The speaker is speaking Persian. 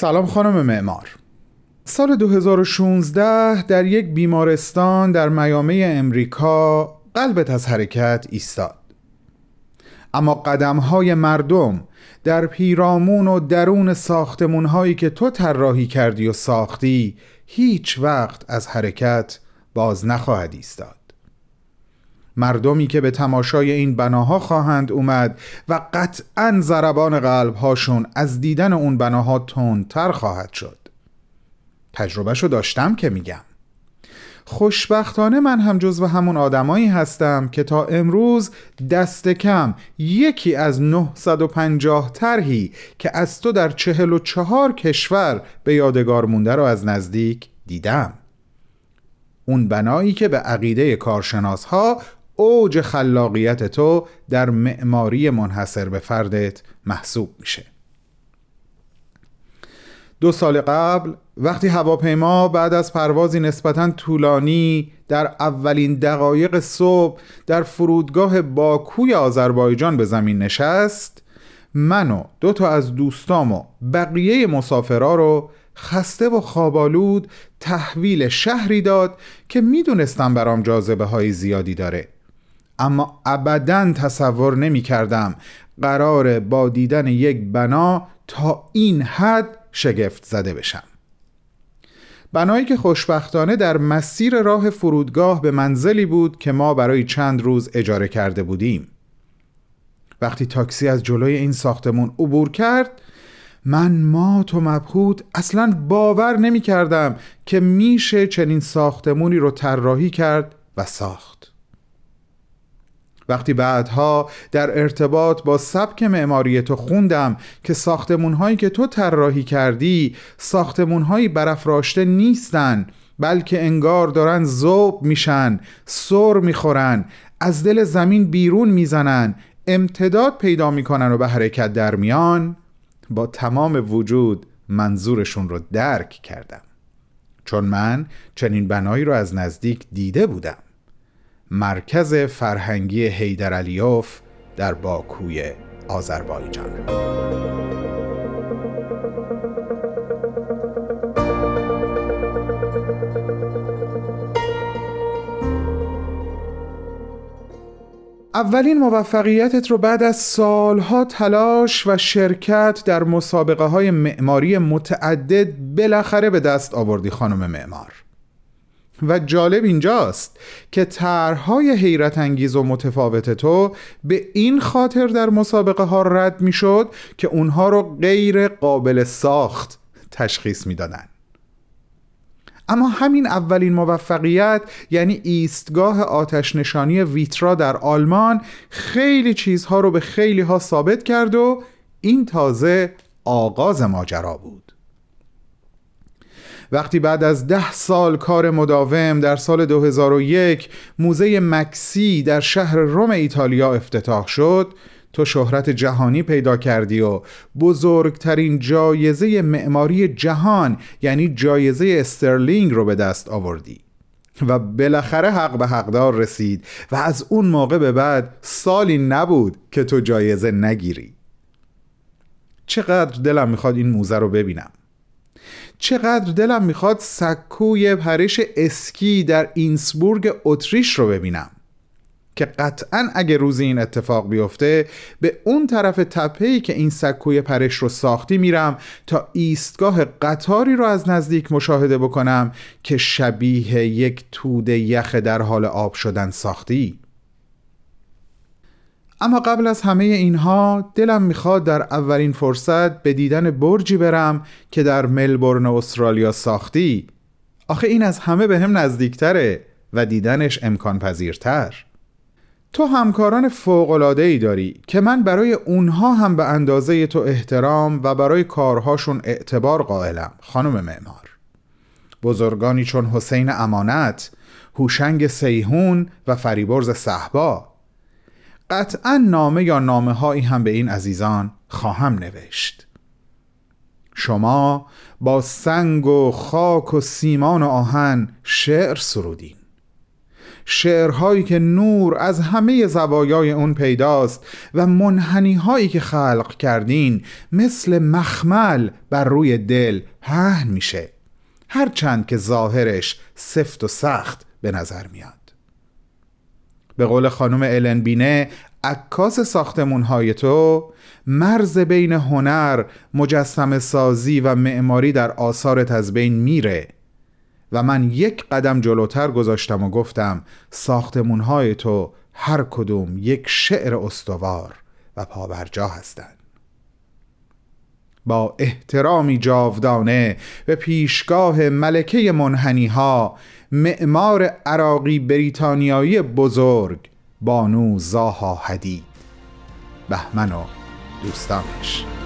سلام خانم معمار. سال 2016 در یک بیمارستان در میامه امریکا قلبت از حرکت ایستاد. اما قدم های مردم در پیرامون و درون ساختمون هایی که تو طراحی کردی و ساختی هیچ وقت از حرکت باز نخواهد ایستاد. مردمی که به تماشای این بناها خواهند اومد و قطعا ضربان قلبهاشون از دیدن اون بناها تندتر خواهد شد. تجربهشو داشتم که میگم. خوشبختانه من هم جزو همون آدمایی هستم که تا امروز دست کم یکی از 950 طرحی که از تو در 44 کشور به یادگار مونده رو از نزدیک دیدم. اون بنایی که به عقیده کارشناس ها اوج خلاقیت تو در معماری منحصر به فردت محسوب میشه. دو سال قبل وقتی هواپیما بعد از پروازی نسبتا طولانی در اولین دقایق صبح در فرودگاه باکوی آذربایجان به زمین نشست من و دو تا از دوستام و بقیه مسافرا رو خسته و خوابالود تحویل شهری داد که می‌دونستم برام جاذبه های زیادی داره. اما ابدا تصور نمی کردم قرار با دیدن یک بنا تا این حد شگفت زده بشم. بنایی که خوشبختانه در مسیر راه فرودگاه به منزلی بود که ما برای چند روز اجاره کرده بودیم. وقتی تاکسی از جلوی این ساختمون عبور کرد من مات و مبهوت اصلا باور نمی کردم که میشه چنین ساختمونی رو طراحی کرد و ساخت. وقتی بعدها در ارتباط با سبک معماری تو خوندم که ساختمونهایی که تو طراحی کردی ساختمونهایی برافراشته نیستن بلکه انگار دارن زوب میشن سر می‌خورن از دل زمین بیرون می‌زنن امتداد پیدا می‌کنن و به حرکت در میان. با تمام وجود منظورشون رو درک کردم. چون من چنین بنایی رو از نزدیک دیده بودم. مرکز فرهنگی حیدر علیوف در باکوی آذربایجان. اولین موفقیتت رو بعد از سالها تلاش و شرکت در مسابقه های معماری متعدد بالاخره به دست آوردی خانم معمار. و جالب اینجاست که طرحهای حیرت انگیز و متفاوت تو به این خاطر در مسابقه ها رد می‌شد که اونها رو غیر قابل ساخت تشخیص می‌دادن اما همین اولین موفقیت یعنی ایستگاه آتش نشانی ویترا در آلمان خیلی چیزها رو به خیلی ها ثابت کرد و این تازه آغاز ماجرا بود. وقتی بعد از ده سال کار مداوم در سال 2001 موزه مکسی در شهر روم ایتالیا افتتاح شد تو شهرت جهانی پیدا کردی و بزرگترین جایزه معماری جهان یعنی جایزه استرلینگ رو به دست آوردی. و بالاخره حق به حقدار رسید و از اون موقع به بعد سالی نبود که تو جایزه نگیری. چقدر دلم می‌خواد این موزه رو ببینم. چقدر دلم می‌خواد سکوی پرش اسکی در اینسبورگ اتریش رو ببینم. که قطعا اگه روزی این اتفاق بیفته به اون طرف تپهی که این سکوی پرش رو ساختی میرم تا ایستگاه قطاری رو از نزدیک مشاهده بکنم که شبیه یک توده یخ در حال آب شدن ساختی. اما قبل از همه اینها دلم می‌خواد در اولین فرصت به دیدن برجی برم که در ملبورن استرالیا ساختی. آخه این از همه به هم نزدیکتره و دیدنش امکان پذیرتر تو همکاران ای داری که من برای اونها هم به اندازه تو احترام و برای کارهاشون اعتبار قائلم خانم معمار. بزرگانی چون حسین امانت هوشنگ سیهون و فریبرز صحبا قطعا نامه یا نامه هایی هم به این عزیزان خواهم نوشت. شما با سنگ و خاک و سیمان و آهن شعر سرودین. شعرهایی که نور از همه زوایای اون پیداست و منحنی هایی که خلق کردین مثل مخمل بر روی دل پهن میشه. هرچند که ظاهرش سفت و سخت به نظر میاد. به قول خانم الن بینه عکاس ساختمون های تو مرز بین هنر مجسم سازی و معماری در آثارت از بین میره. و من یک قدم جلوتر گذاشتم و گفتم ساختمون های تو هر کدوم یک شعر استوار و پابرجا هستند. با احترامی جاودانه به پیشگاه ملکه منحنی ها معمار عراقی بریتانیایی بزرگ بانو زاها حدید بهمن و دوستانش.